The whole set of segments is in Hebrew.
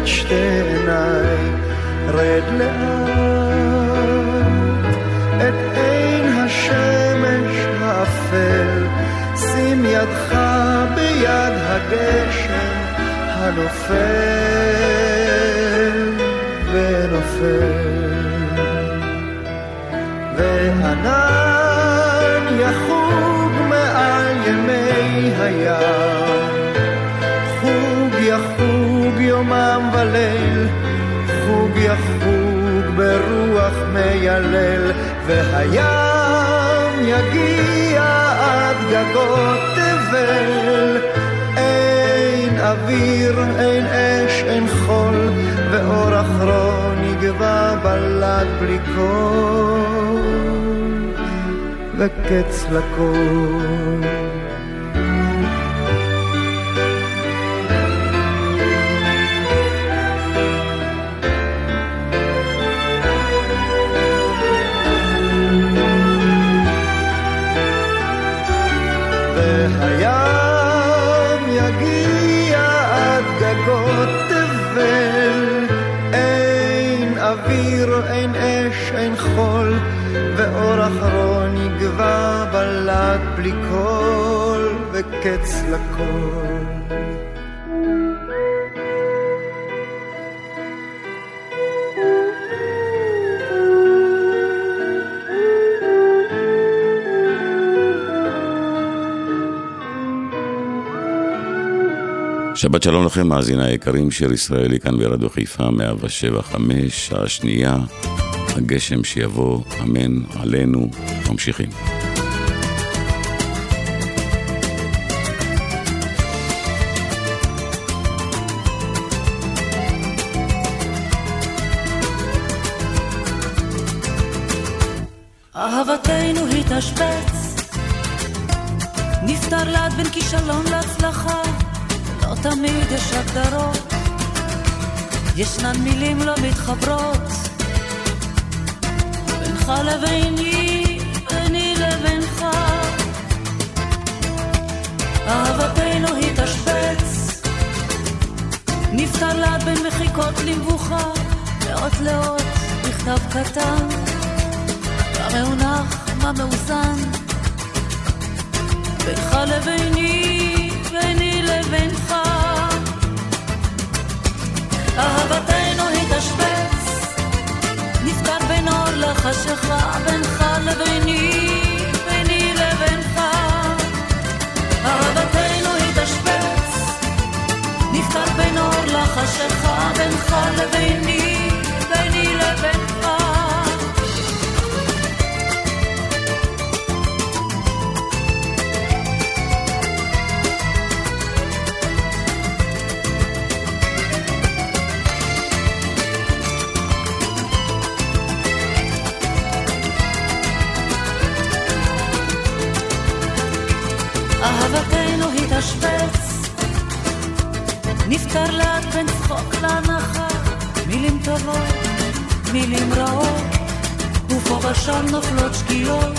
את שתי עיניי, רד לאט את עין השמש האפל, שים ידך ביד הגשם הנופל ונופל. והענן יחוג מעל ימי הים הליל, חוג יחוג ברוח מיילל, והים יגיע עד גגות תבל. אין אוויר, אין אש, אין חול, ואור אחרון יגבה בלד בלי קול, וקץ לקול. שבת שלום לכם, מאזיני היקרים, שיר ישראלי כאן ברדיו חיפה, 175, שעה שנייה, הגשם שיבוא, אמן, עלינו, ממשיכים. כישלון להצלחה. תמיד יש הגדרות, ישנן מילים לא מתחברות. בינך לביני, ביני לבינך. אהבתנו התאשפץ, נפטר לאט בין מחיקות למבוכה, לאט לאט בכתב קטן, מה מאונח, מה מאוזן. בינך לביני, ביני לבינך. אהבתנו התאשפץ, נפטר בין אור לחשיכה, בינך לביני, ביני לבינך. אהבתנו התאשפץ, נפטר בין אור לחשיכה, בינך לביני נפטר לאט בין צחוק לנחר מילים טובות, מילים רעות, ופה ושם נופלות שגיאות.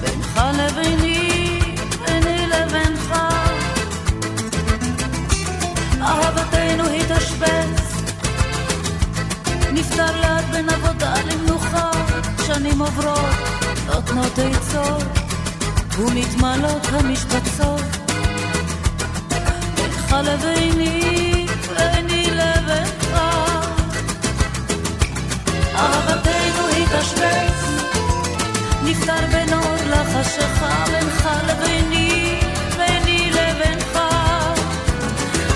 בינך לביני, ביני לבינך. אהבתנו התאשפץ נפטר לאט בין עבודה למנוחה, שנים עוברות, לא נותנות עצות, ומתמלות המשפצות בינך לביני, ביני לבינך. אהבתנו התשבץ, נפטר בין אור לחשיכה, בינך לביני, ביני לבינך.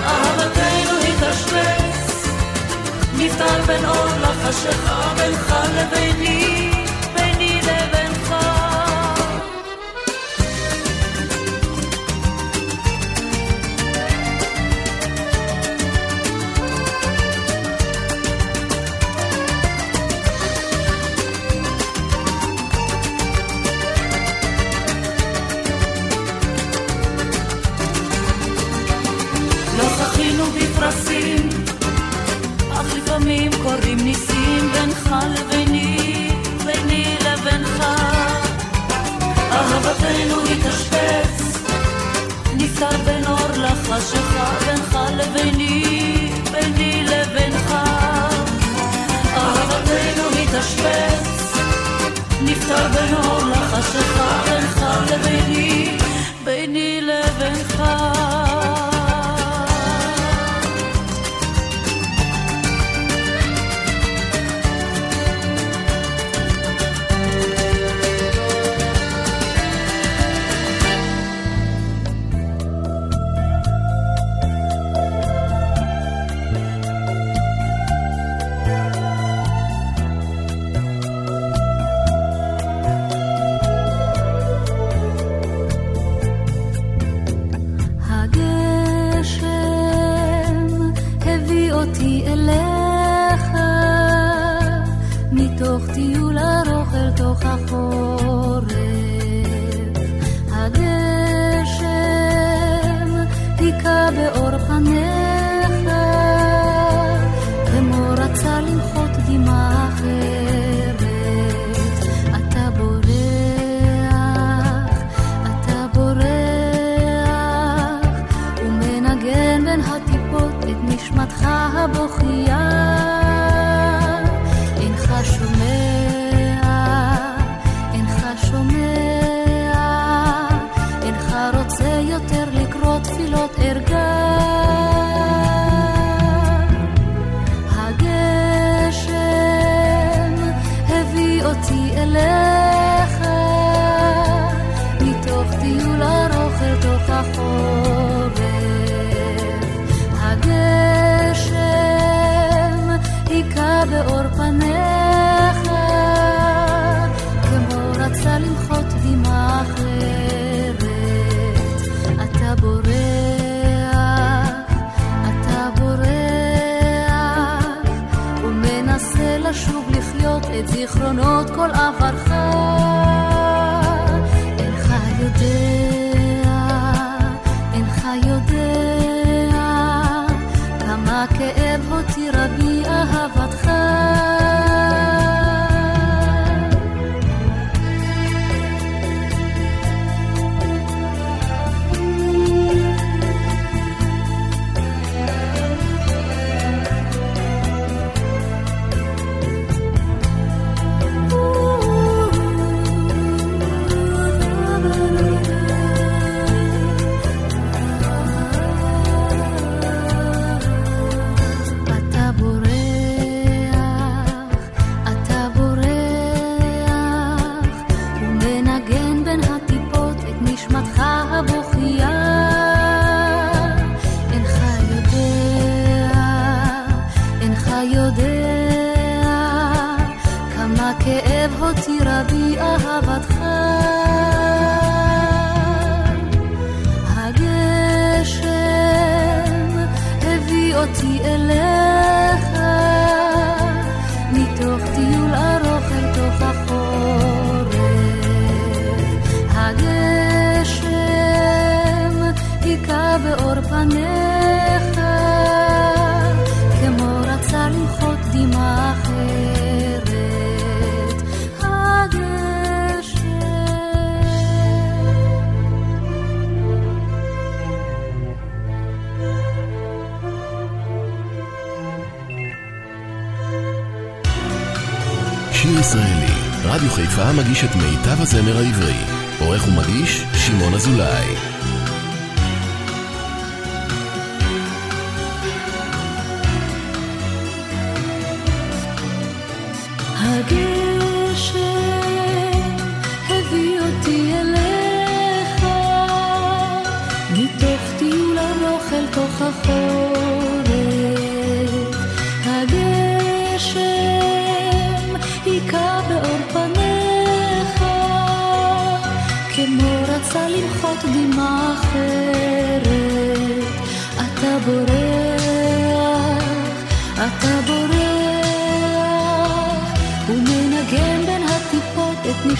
אהבתנו התשבץ, נפטר בין אור לחשיכה, בינך לביני. לביני, ביני לבינך. אהבתנו מתאשפץ, נפטר בין אור לחשיכה, בינך לביני.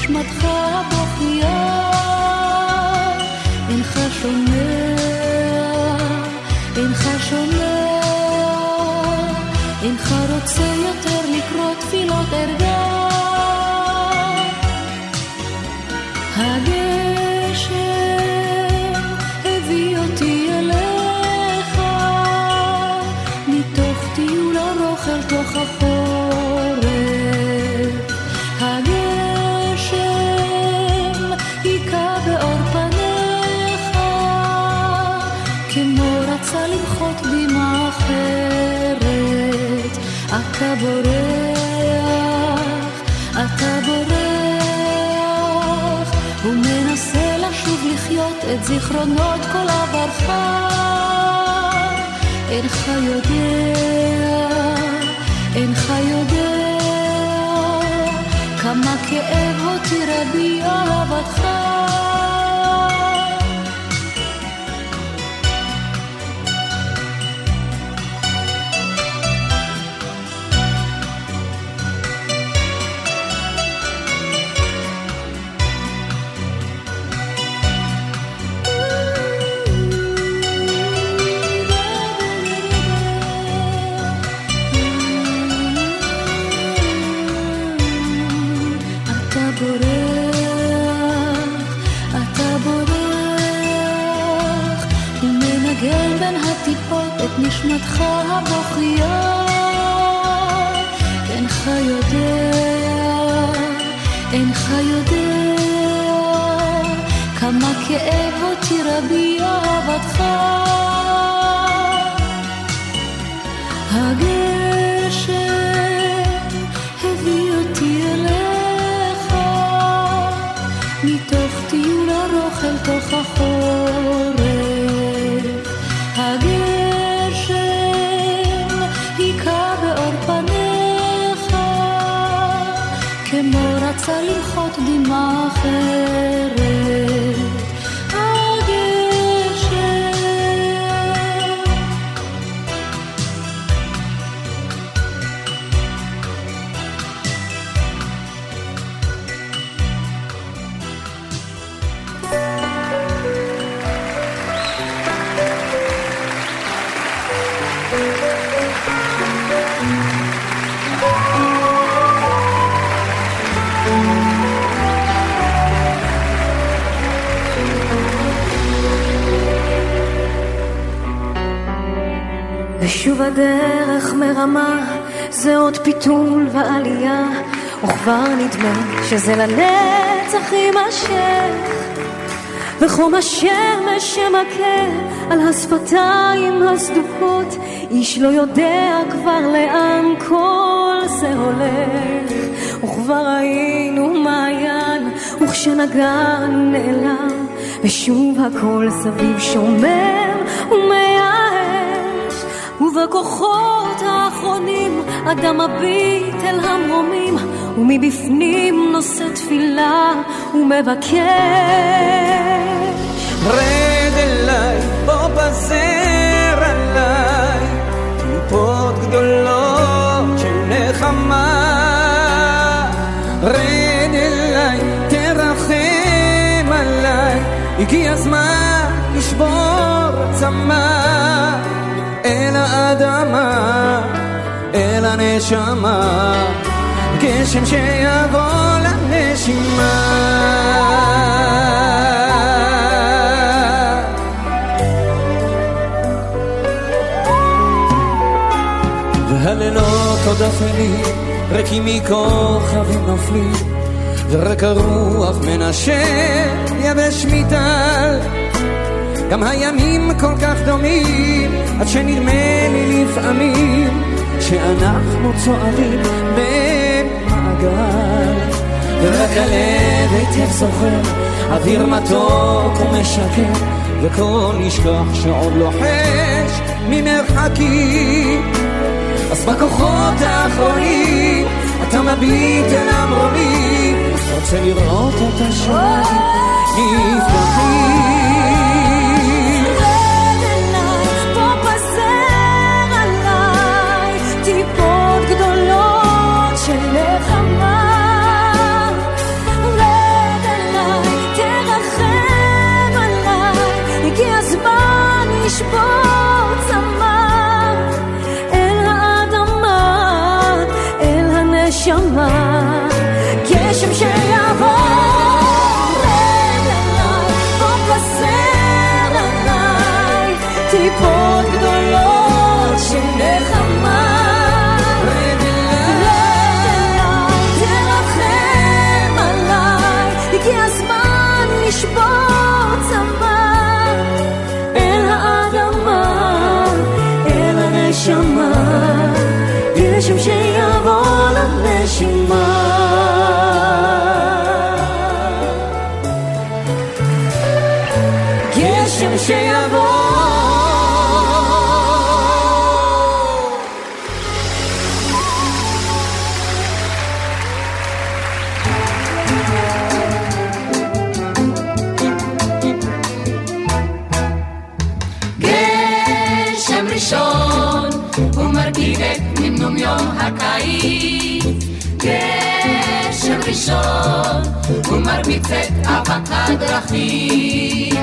נשמתך בוכייה, אינך שומע, אינך שומע, אינך רוצה יותר לקרוא תפילות ערגה. זיכרונות כל עברך. אינך יודע, אינך יודע, כמה כאב הותירה בי אהבתך. שזה לנצח יימשך. וחום השמש שמכה על השפתיים הסדוקות, איש לא יודע כבר לאן כל זה הולך. וכבר היינו מעיין, וכשנגענו נעלם, ושוב הכל סביב שומר ומייאש, ובכוחות האחרונים אדם מביט אל המרומים, ומבפנים נושא תפילה ומבקש. רד אליי, בוא בזר עליי, טיפות גדולות של נחמה. רד אליי, תרחם עליי, הגיע הזמן לשבור צמא אל האדמה, אל הנשמה, גשם שיבוא לנשימה. והלילות עוד אפלים, ריקים מכוכבים נופלים, ורק הרוח מנשב יבש מטל. גם הימים כל כך דומים, עד שנדמה לי לפעמים שאנחנו צועדים במעגל. ורק הלב היטב זוכר, אוויר מתוק ומשקר, וכל נשכח שעוד לוחש ממרחקים. אז בכוחות האחרונים אתה מביט אל המרומים, רוצה לראות את השמיים נפתחים. ומרביץ את אבק הדרכים.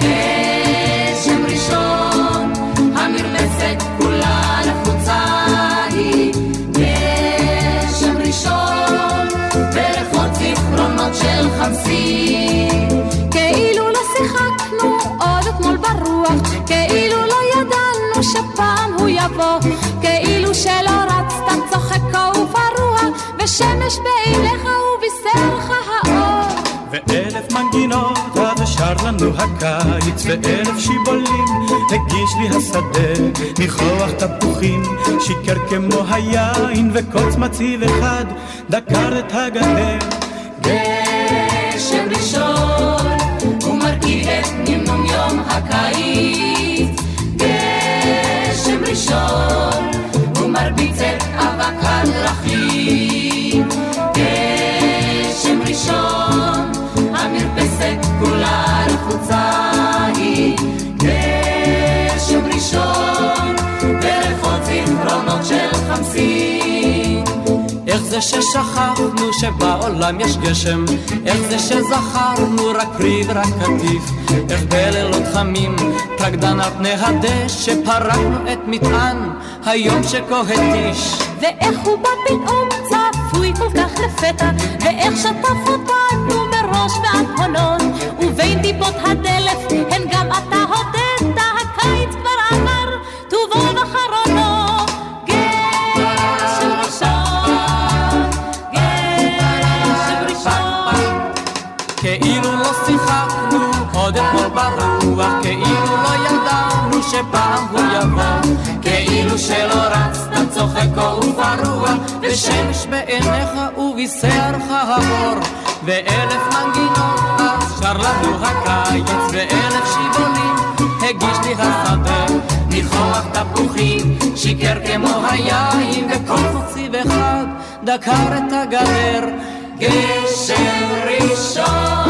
גשם ראשון, המרפסת כולה לחוצה היא. גשם ראשון, בריחות זיכרונות של חמסין. כאילו לא שיחקנו עוד אתמול ברוח, כאילו לא ידענו שפעם הוא יבוא, כאילו שלא רצת צוחק ופרוע, ושמש בעיניך ואלף מנגינות אז שר לנו הקיץ, ואלף שיבולים הגיש לי השדה, ניחוח תפוחים, שיקר כמו היין, וקוץ מציב אחד דקר את הגדר. גשם ראשון, הוא מרקיד את נמנום יום הקיץ. גשם ראשון, הוא מרביץ את זיכרונות של חמסין איך זה ששכחנו שבעולם יש גשם? איך זה שזכרנו רק פרי ורק קטיף? איך בלילות חמים טרקדן על פני הדשא? פרקנו את מטען היום שכה התיש ואיך הוא בא פתאום צפוי כל כך לפתע? ואיך שטף אותנו מראש ועד הונון ובין טיפות הדלף הן גם אתה הודית הקיץ כבר עבר. טובו וחרונו ופרוע ושמש בעיניך ובשערך האור. ואלף מנגינות אז שר לנו הקיץ ואלף שיבולים הגיש לי השדה. ניחוח תפוחים שיקר כמו היין וכל חוציב אחד דקר את הגדר. גשם ראשון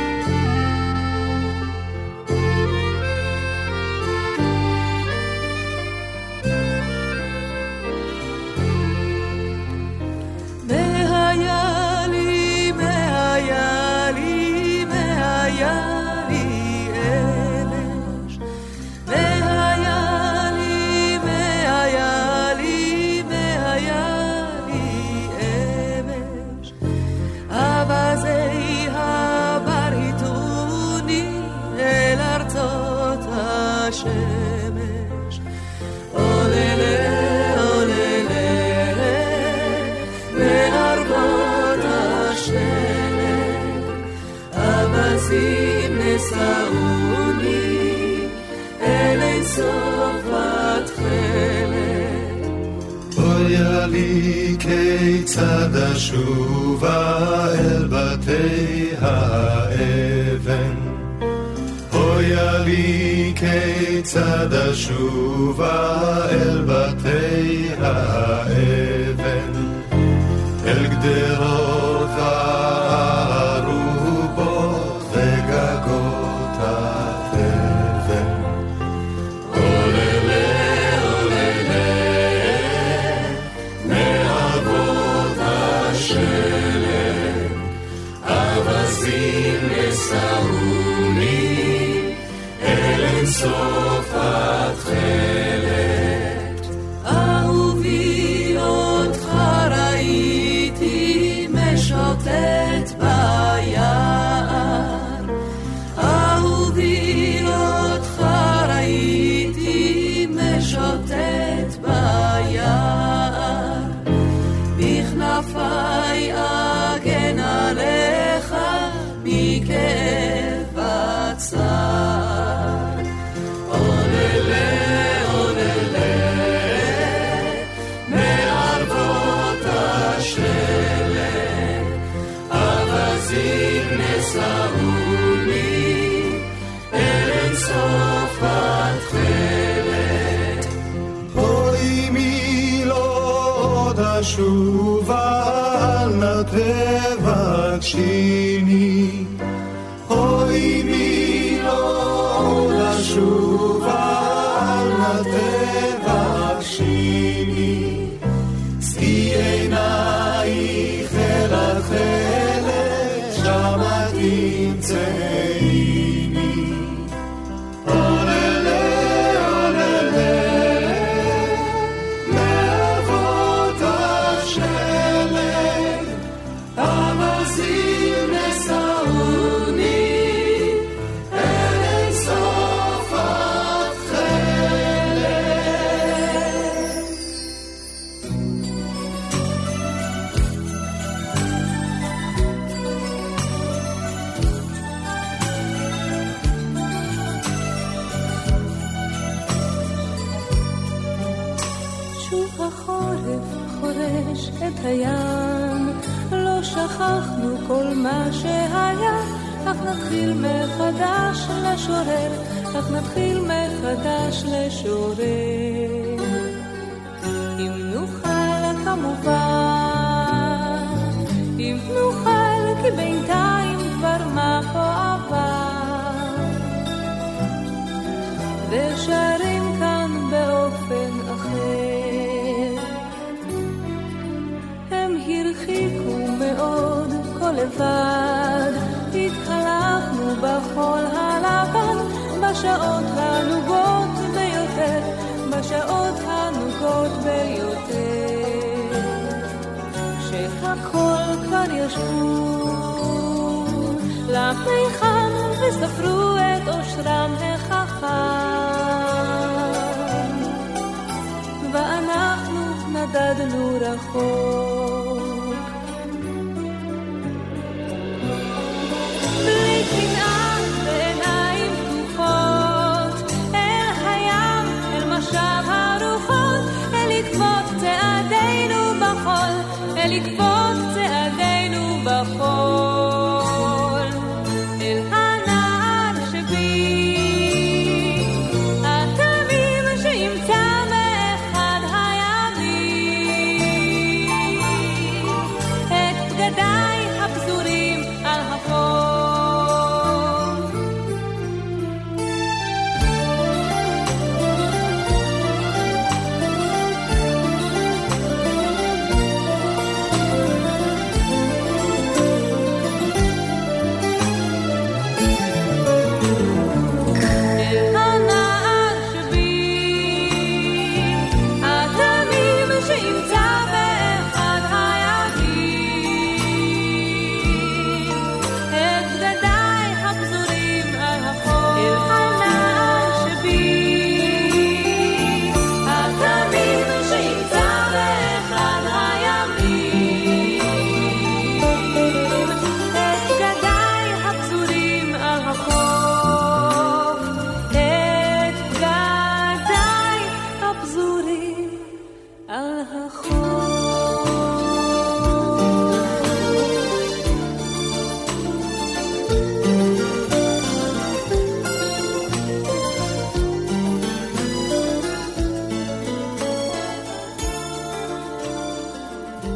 כיצד אשובה אל בתי האבן, אל גדרות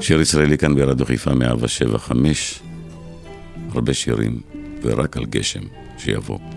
שיר ישראלי כאן ברדיו חיפה 175, הרבה שירים, ורק על גשם שיבוא.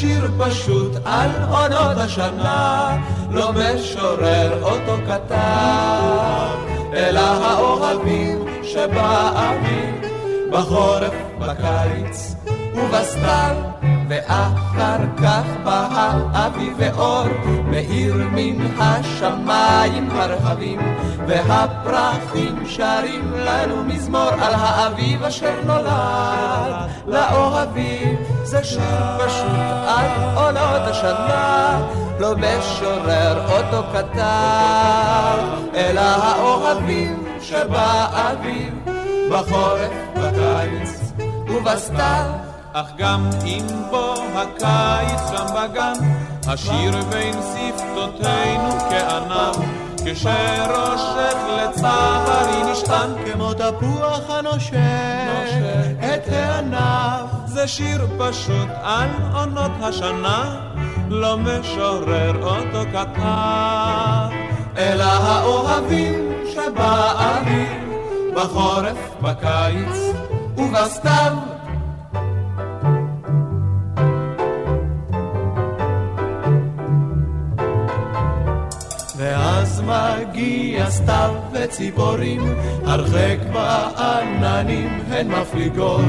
שיר פשוט על עונות השנה, לא משורר אותו כתב, אלא האוהבים שבאביב, בחורף, בקיץ ובסתיו, ואחר כך בא האביב ואור, מאיר מן השמיים הרחבים, והפרחים שרים לנו מזמור על האביב אשר נולד לאוהבים. זה שיר פשוט על עונות השנה, לא משורר אותו כתב, אלא האוהבים שבאביב, בחורף, בקיץ ובסתיו. אך גם אם בו הקיץ שם בגן, השיר בין שפתותינו כענב, כשראשך לצווארי נשען, כמו תפוח הנושך את הענף. זה שיר פשוט על עונות השנה, לא משורר אותו כתב. אלא האוהבים שבאביב, בחורף, בקיץ ובסתיו. מגיע סתיו וציפורים, הרחק בעננים הן מפליגות,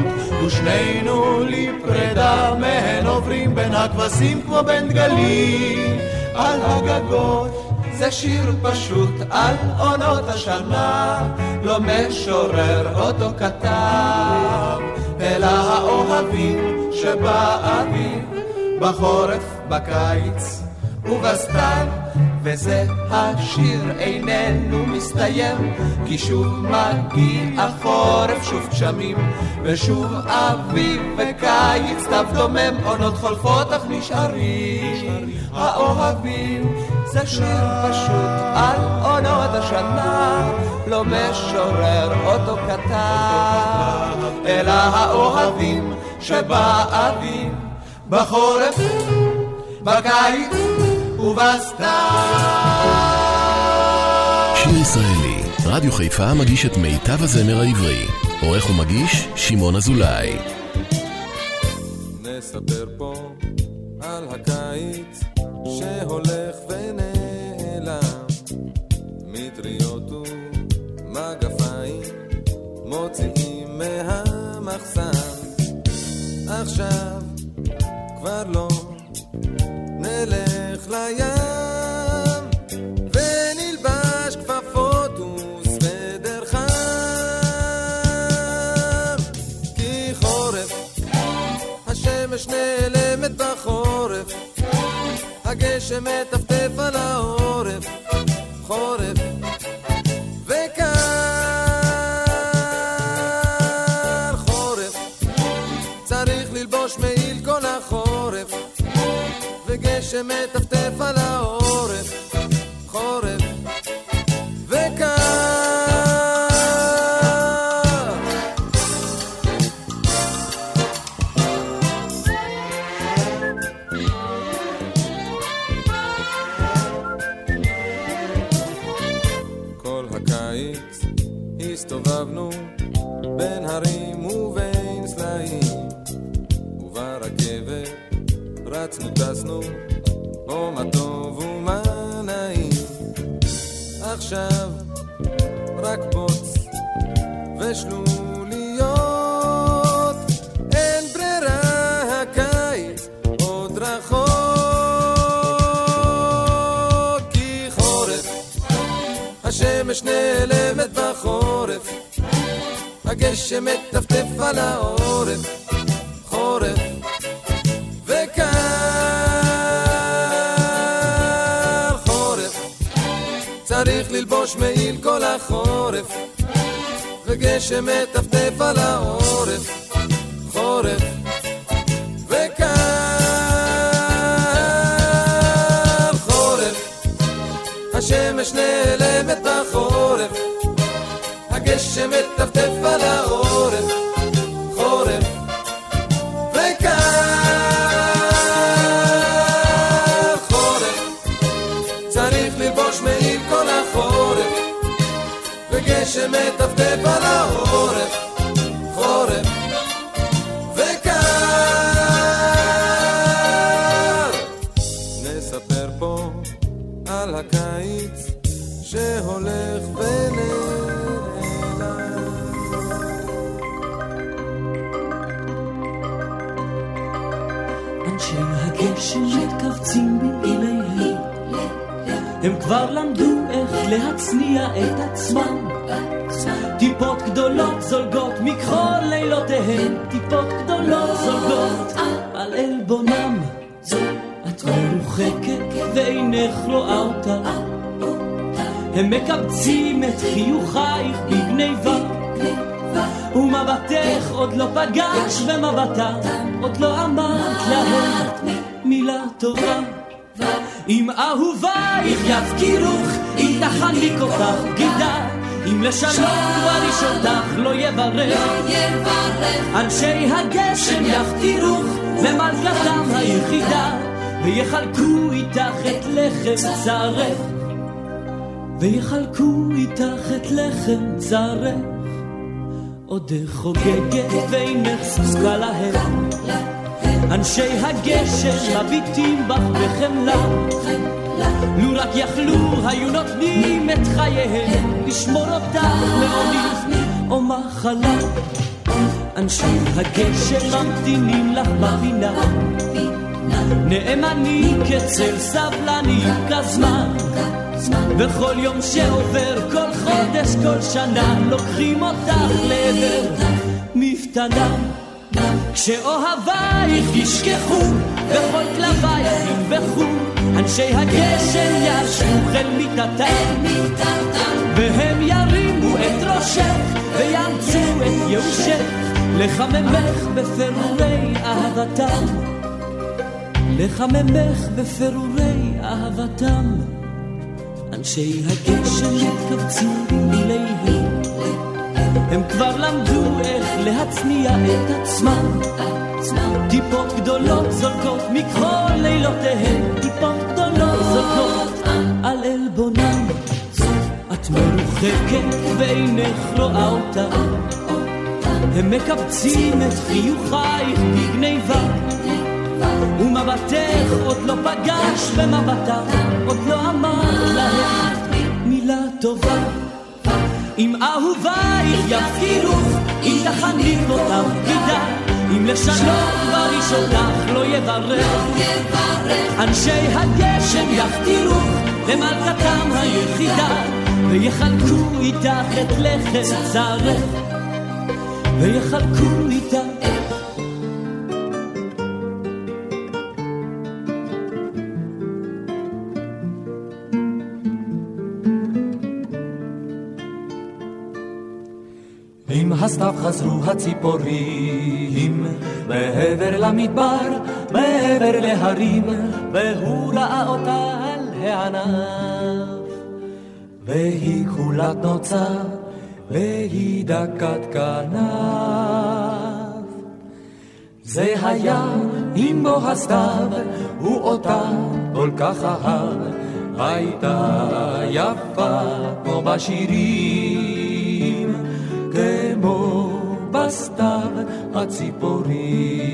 ושנינו לפרידה מהן עוברים בין הכבשים כמו בין דגלים על הגגות. זה שיר פשוט על עונות השנה, לא משורר אותו כתב, אלא האוהבים שבאביב, בחורף, בקיץ ובסתיו. וזה השיר איננו מסתיים, כי שוב מגיע חורף, שוב גשמים, ושוב אביב וקיץ, סתיו דומם, עונות חולפות אך נשארים האוהבים. זה שיר פשוט על עונות השנה, לא משורר אותו כתב, אלא האוהבים שבאביב, בחורף, בקיץ שיר ישראלי, רדיו חיפה מגיש את מיטב הזמר העברי. עורך ומגיש, שמעון אזולאי. נספר פה על הקיץ שהולך ונעלם מטריות ומגפיים מוציאים מהמחסן עכשיו כבר לא הגשם מטפטף על העורף חורף וקר חורף. צריך ללבוש מעיל כל החורף וגשם מטפטף על העורף, עכשיו רק בוץ ושלוליות, אין ברירה הקיץ עוד רחוק, כי חורף, השמש נעלמת בחורף, הגשם מטפטף על העורף, צריך ללבוש מעיל כל החורף וגשם מטפטף על העורף חורף וקר חורף. השמש נעלמת בחורף הגשם מטפטף על מטפטף על העורף חורף וקר. נספר פה על הקיץ שהולך ונעלם. אנשי הגשם מתכווצים בעיניהם הם כבר למדו איך להצניע את עצמם מקבצים את חיוכייך בגניבה ומבטך עוד לא פגש ומבטה עוד לא אמרת להם מילה טובה. אם אהובייך יפקירוך, אם תחניק אותך בגידה אם לשלום כבר איש אותך לא יברך. אנשי הגשם יחתירוך למלכתם היחידה. ויחלקו איתך את לחם צרך ויחלקו איתך את לחם צרך, עודך חוגגת ואינך סוסקה להם. אנשי הגשם מביטים בך בחמלה, לו רק יכלו היו נותנים את חייהם, לשמור אותך מעוני או מחלה. אנשי הגשם ממתינים לך בפינה, נאמנים כצל סבלנים כזמן. וכל יום שעובר, כל חודש, כל שנה, לוקחים אותך לעבר מפתנה. כשאוהבייך ישכחו, וכל כלבייך ינבחו, אנשי הגשם ישבו אל מיטתם, והם ירימו את ראשך, ויאמצו את ייאושך, לחממך בפירורי אהבתם. לחממך בפירורי אהבתם. אנשי הגשם מתקבצים אליהם, הם כבר למדו איך להצניע את עצמם. טיפות גדולות זולקות מכל לילותיהם, טיפות גדולות זולקות על עלבונם. את מרוחקת ואינך רואה אותם, הם מקבצים את חיוכייך בגניבה. ומבטך עוד לא פגש במבטך, עוד לא אמר להם מילה טובה. אם אהובייך יפקירוך, אם תחניק אותם בידה, אם לשלום בריש אותך לא יברך. אנשי הגשם יפקירוך למלכתם היחידה, ויחלקו איתך את לחם צרך, ויחלקו איתך הסתיו חזרו הציפורים, מעבר למדבר, מעבר להרים, והוא ראה אותה על הענף. והיא כולת נוצה, והיא דקת כנף. זה היה עם בו הסתיו, הוא אותה כל כך אהב, הייתה יפה כמו בשירים. בסתיו הציפורים.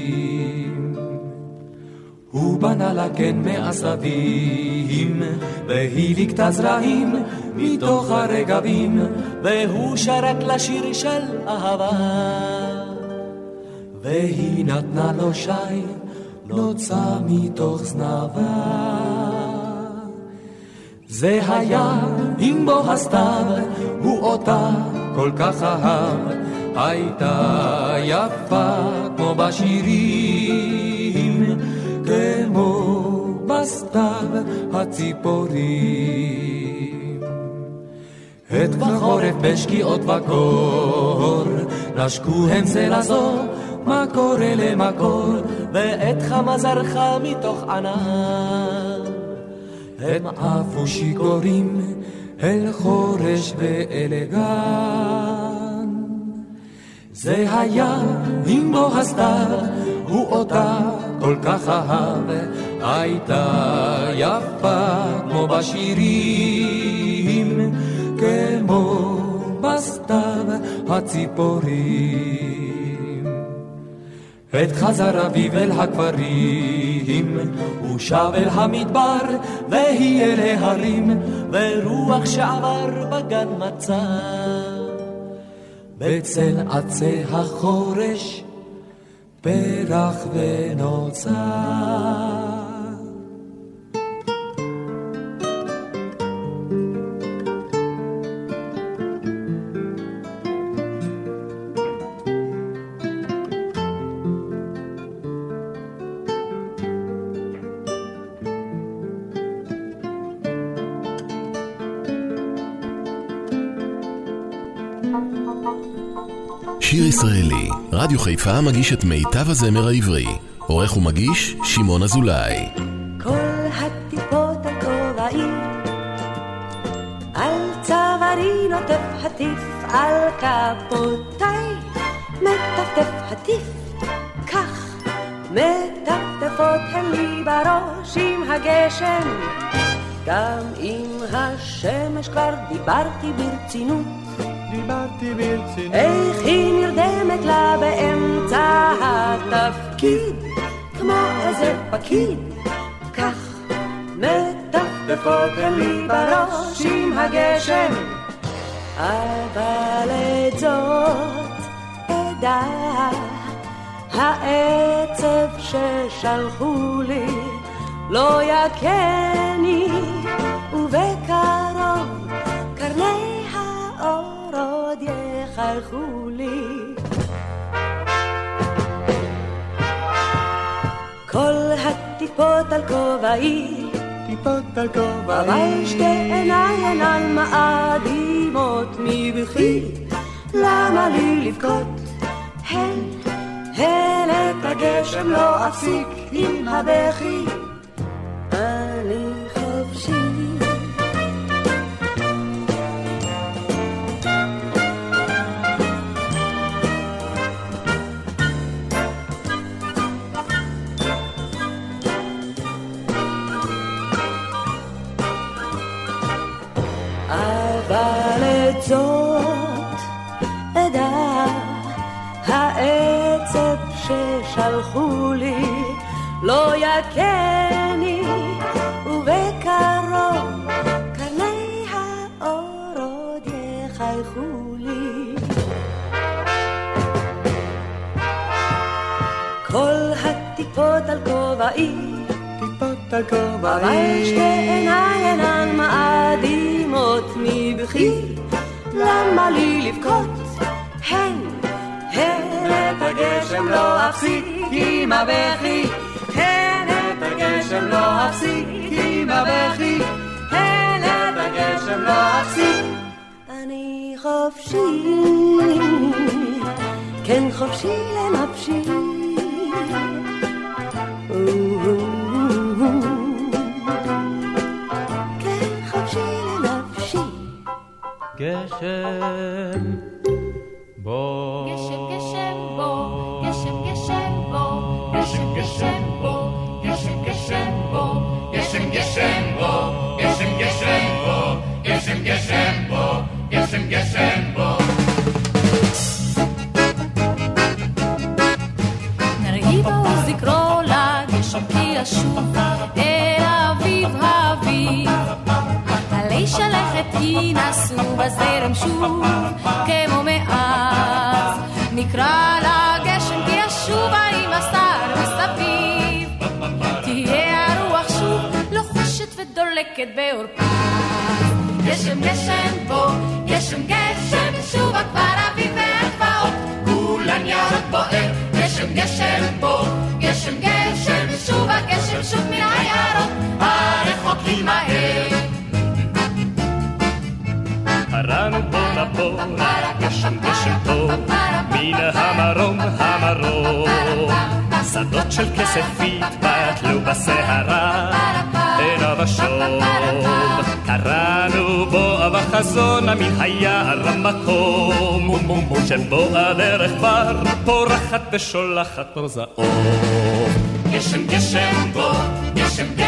הוא בנה לה קן מעשבים, והיא ליקטה זרעים מתוך הרגבים, והוא שרק לשיר של אהבה. והיא נתנה לו שי, נוצה מתוך זנבה. זה היה עם בו הסתיו, הוא אותה כל כך אהב, הייתה יפה כמו בשירים, כמו בסתיו הציפורים. את בחורף בשקיעות וקור, נשקו הם זה לזו, מקור אלה מקור, ואת חמה זרחה מתוך ענן. הם עפו שיכורים אל חורש ואל גן. זה היה עם בו הסתיו, הוא אותה כל כך אהב, הייתה יפה כמו בשירים, כמו בסתיו הציפורים. עת חזר אביב אל הכפרים, הוא שב אל המדבר, והיא אל ההרים, ורוח שעבר בגן מצא. בצל עצי החורש, פרח ונוצר. רדיו חיפה מגיש את מיטב הזמר העברי. עורך ומגיש, שמעון אזולאי. כל הטיפות הכובעים, על צווארי נוטף הטיף, על כפותיי מטפטף הטיף, כך מטפטפות הן לי בראש עם הגשם. גם עם השמש כבר דיברתי ברצינות. דיברתי ברצינות. איך היא נרדמת לה באמצע התפקיד, כמו איזה פקיד. כך מטפטפות הן לי בראש עם הגשם, אבל את זאת אדע, העצב ששלחו לי לא יכני, יחייכו לי. כל הטיפות על כובעי, טיפות על כובעי, אבל שתי עיניי אינן מאדימות מבכי, למה לי לבכות? הן, הן את הגשם לא אפסיק עם הבכי. לא יכני, ובקרוב קרני האור עוד יחייכו לי. כל הטיפות על כובעי, טיפות על אבל כובעי, שתי עיניי אינן מאדימות מבכי, למה לי לבכות? הן, הן את הגשם לא אפסיק עם הבכי, הגשם לא אפסיק עם הבכי, הן את הגשם לא אפסיק. אני חופשי, כן. כן חופשי לנפשי. גשם בוא גשם גשם בוא, גשם גשם בוא, גשם גשם ינסו בזרם שוב כמו מאז. נקרא לגשם כי ישובה עם הסתר מסביב. תהיה הרוח שוב לוחשת ודולקת בעורפה. גשם גשם בוא, גשם גשם שובה כבר אביב והגבעות. כולן ירוק בוער, גשם גשם בוא, גשם גשם שובה גשם שוב מן היערות הרחוקים מהר. הרענו בוא נבוא, גשם גשם טוב, מן המרום המרום. שדות של כסף התפתלו בסערה, עינו ושוב. קראנו בו בחזון מן היער המקום, שבו הדרך כבר פורחת ושולחת אור זעום. גשם גשם בוא, גשם גשם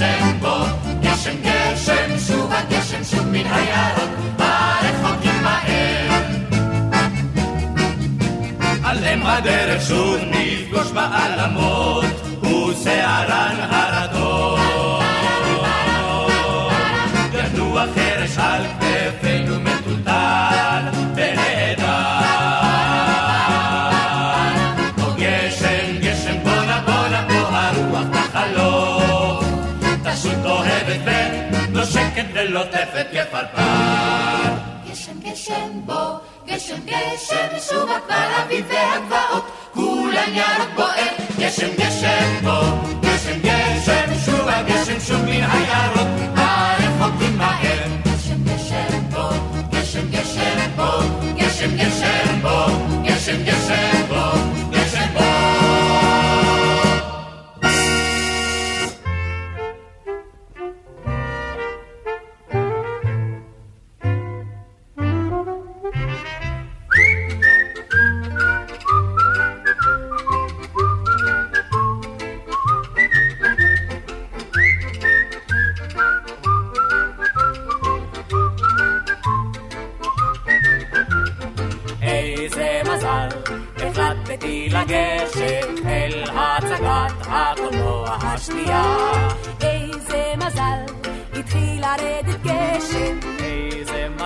גשם בוא, גשם גשם שובה גשם שוב מן היערות הרחוקים מהר. על אם הדרך שוב נפגוש בעלמות, ושערן הרטון. כפרפר. גשם גשם בוא, גשם גשם שובה כבר אביב והגבעות כולן ירוק בוער, גשם גשם בוא, גשם גשם שובה גשם שוב מן היערות הרחוקים מהר. גשם גשם בוא, גשם גשם בוא, גשם גשם בוא, גשם גשם בוא,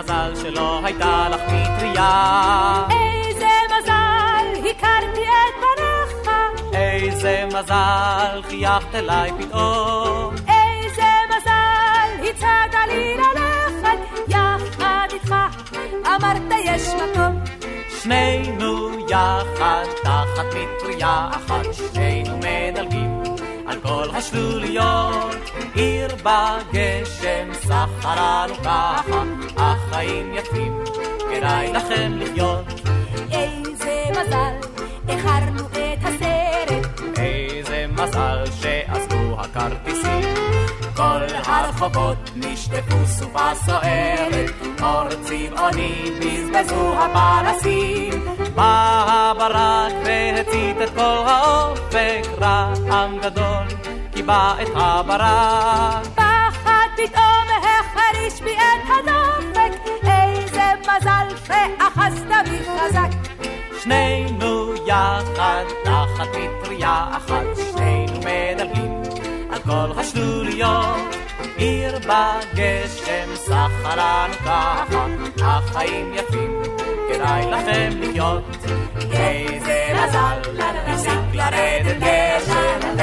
מזל שלא הייתה לך מטריה. איזה מזל, הכרתי את פניך. איזה מזל, חייכת אליי פתאום. איזה מזל, הצעת לי ללכת יחד איתך. אמרת יש מקום. שנינו יחד, תחת מטריה אחת, שנינו מדלגים כל השלוליות. עיר בגשם, סחרנו ככה, החיים יפים, כדאי לכם לחיות. איזה מזל, איחרנו את הסרט. איזה מזל שאזלו הכרטיסים. כל הרחובות נשטפו סופה סוערת, אור צבעוני בזבזו הפנסים. בא הברק והצית את כל האופק, רעם גדול קיבע את הברק. פחד פתאום החריש בי את הדופק, איזה מזל שאחזת בי חזק. שנינו יחד, תחת מטריה אחת, שנינו מדלגים על כל השלוליות. עיר בגשם, סחרנו ככה, החיים יפים, כדאי לכם לחיות. איזה מזל, הפסיק לרדת גשם,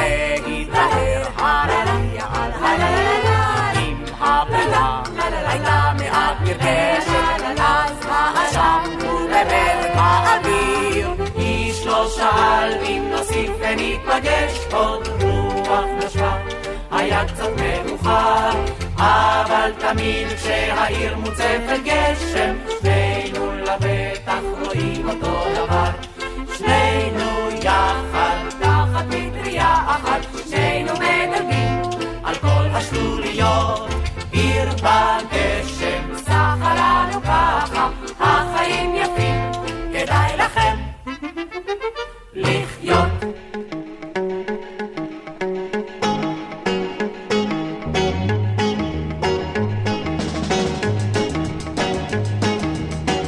והתבהר הרקיע על הלב. אם הפרידה הייתה מעט נרגשת, אז העשן הוא באמת באוויר. איש לא שאל אם נוסיף וניפגש, עוד רוח נשבה, היה קצת מאוחר. אבל תמיד כשהעיר מוצפת גשם, שנינו לבטח רואים אותו דבר. שנינו יחד, בגשם, סחרנו ככה, החיים יפים, כדאי לכם לחיות.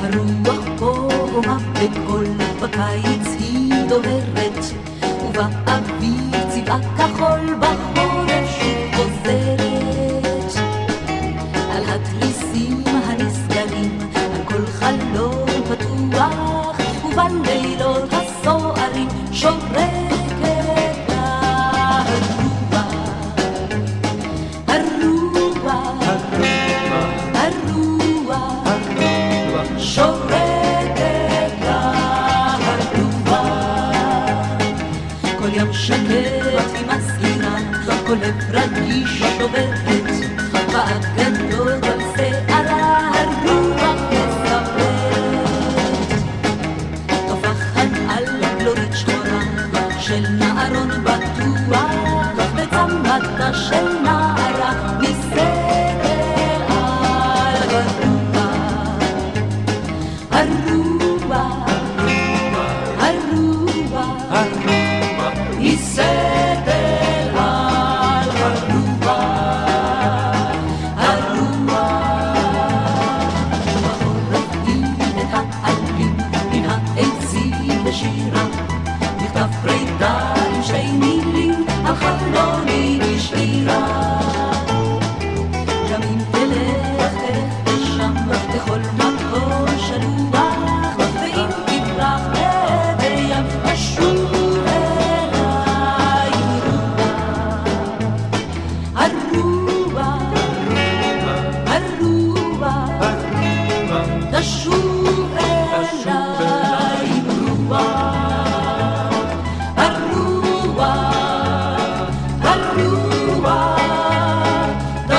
הרוח פה הומה בקול, בקיץ היא דוהרת, ובאוויר צבעה כחול,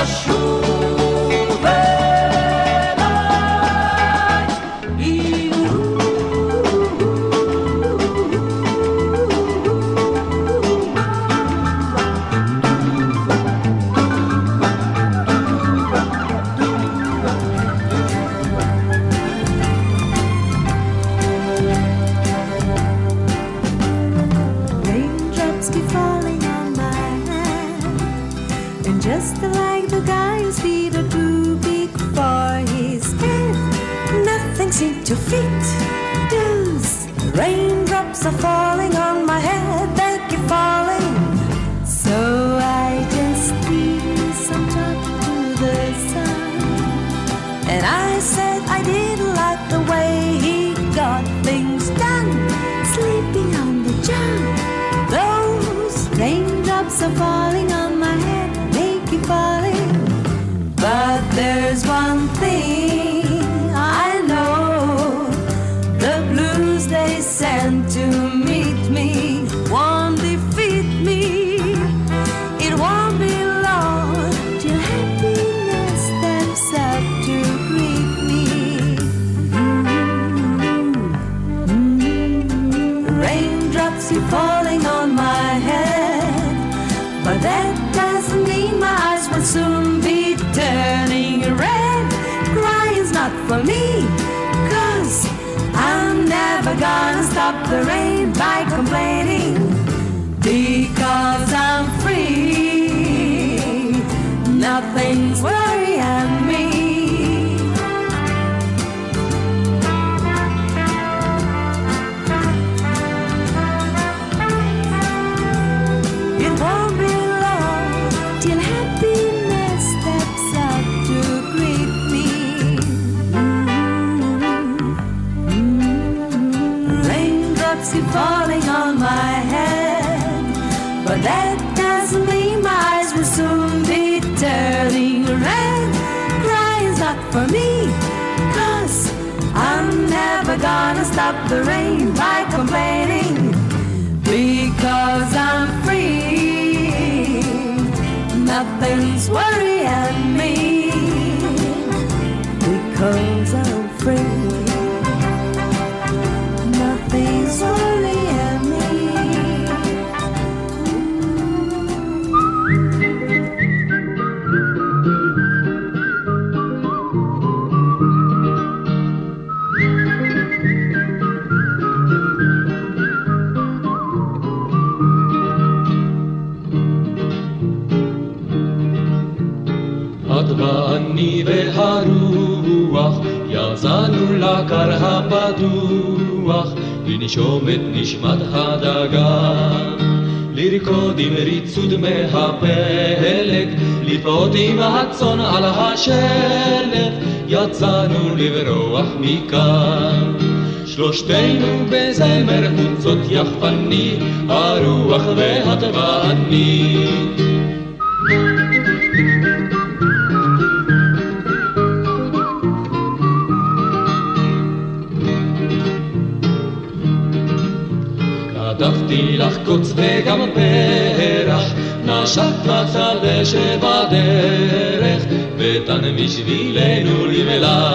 Russia. לנשום את נשמת הדגן לרקוד עם ריצוד מהפלג לפעוט עם הצאן על השלג. יצאנו לברוח מכאן. שלושתנו בזמר חוצות יחפני הרוח ואת לך קוץ וגם פרח, נשק מצל שבדרך, ותן בשבילנו למלה.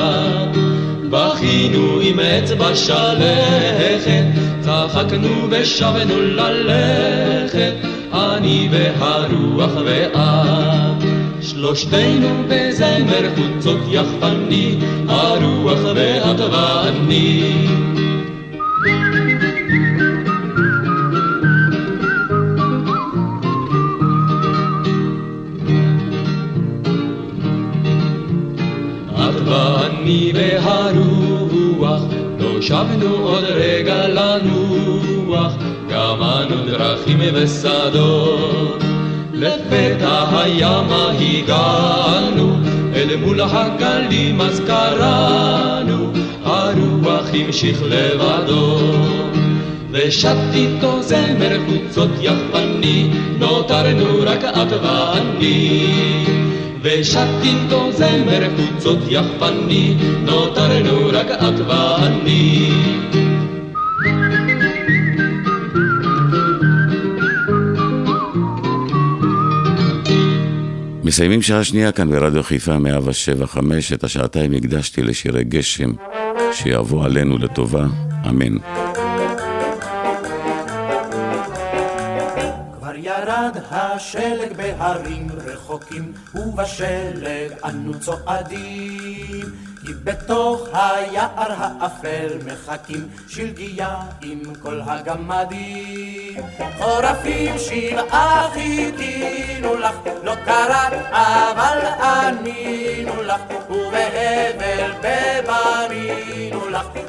בכינו עם אצבע שלכת, צחקנו ושבנו ללכת, אני והרוח ואת. שלושתנו בזמר חוצות יחפני, הרוח ואת ואני. שבנו עוד רגע לנוח, גמנו דרכים ושדות. לפתע הימה הגענו, אל מול הגלים אז קראנו, הרוח המשיך לבדו. ושט איתו זמר חוצות יחפני, נותרנו רק את ואני. ושט איתו זמר חוצות יחפני, נותרנו רק את ואני. מסיימים שעה שנייה כאן ברדיו חיפה 175, את השעתיים הקדשתי לשירי גשם, שיבוא עלינו לטובה, אמן. ירד השלג בהרים רחוקים, ובשלג אנו צועדים. כי בתוך היער האפל מחכים שלגיה עם כל הגמדים. חורפים שבעה חיכינו לך, לא קראת אבל ענינו לך, ובהבל בבנינו לך,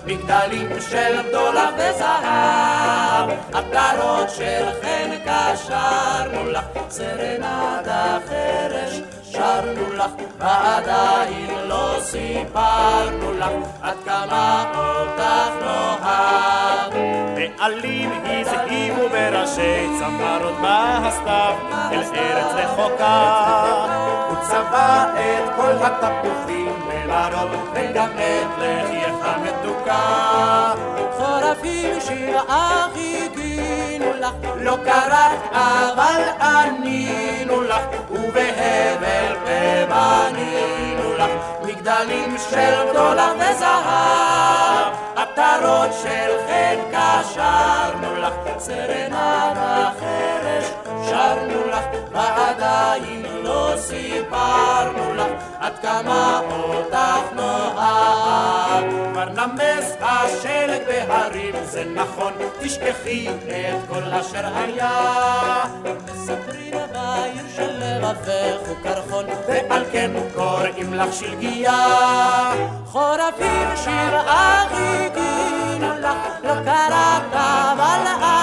מגדלים של בדולח וזהב, עטרות של חן קשרנו לך, סרנדה חרש שר שרנו לך, ועדיין לא סיפרנו לך עד כמה אותך נאהב. בעלים הזהירו בראשי צמרות בהסתיו אל ארץ רחוקה. צבע את כל התפוחים בלרוב את לחייך מתוקה. חורפים שבעה חיכינו לך, לא קראת אבל ענינו לך, ובהבל פה בנינו לך, מגדלים של דולר וזהב, עטרות של חן קשרנו לך, סרנדה חרש שרנו לך, ועדיין לא סיפרנו לך, עד כמה אותך נאהב. כבר נמס השלג בהרים, זה נכון, תשכחי את כל אשר היה. מספרים בעיר של לבבך הוא קרחון, ועל כן קוראים לך שלגיה. חורפים שבעה חיכינו לך, לא קראת אבל ענינו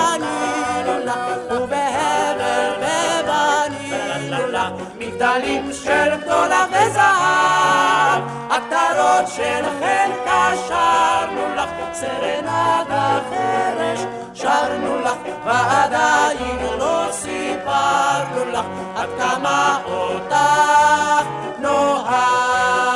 מגדלים של גדולה וזהב, עטרות של חלקה שרנו לך, סרנדה החרש שרנו לך, ועדיין לא סיפרנו לך עד כמה אותך נוהג.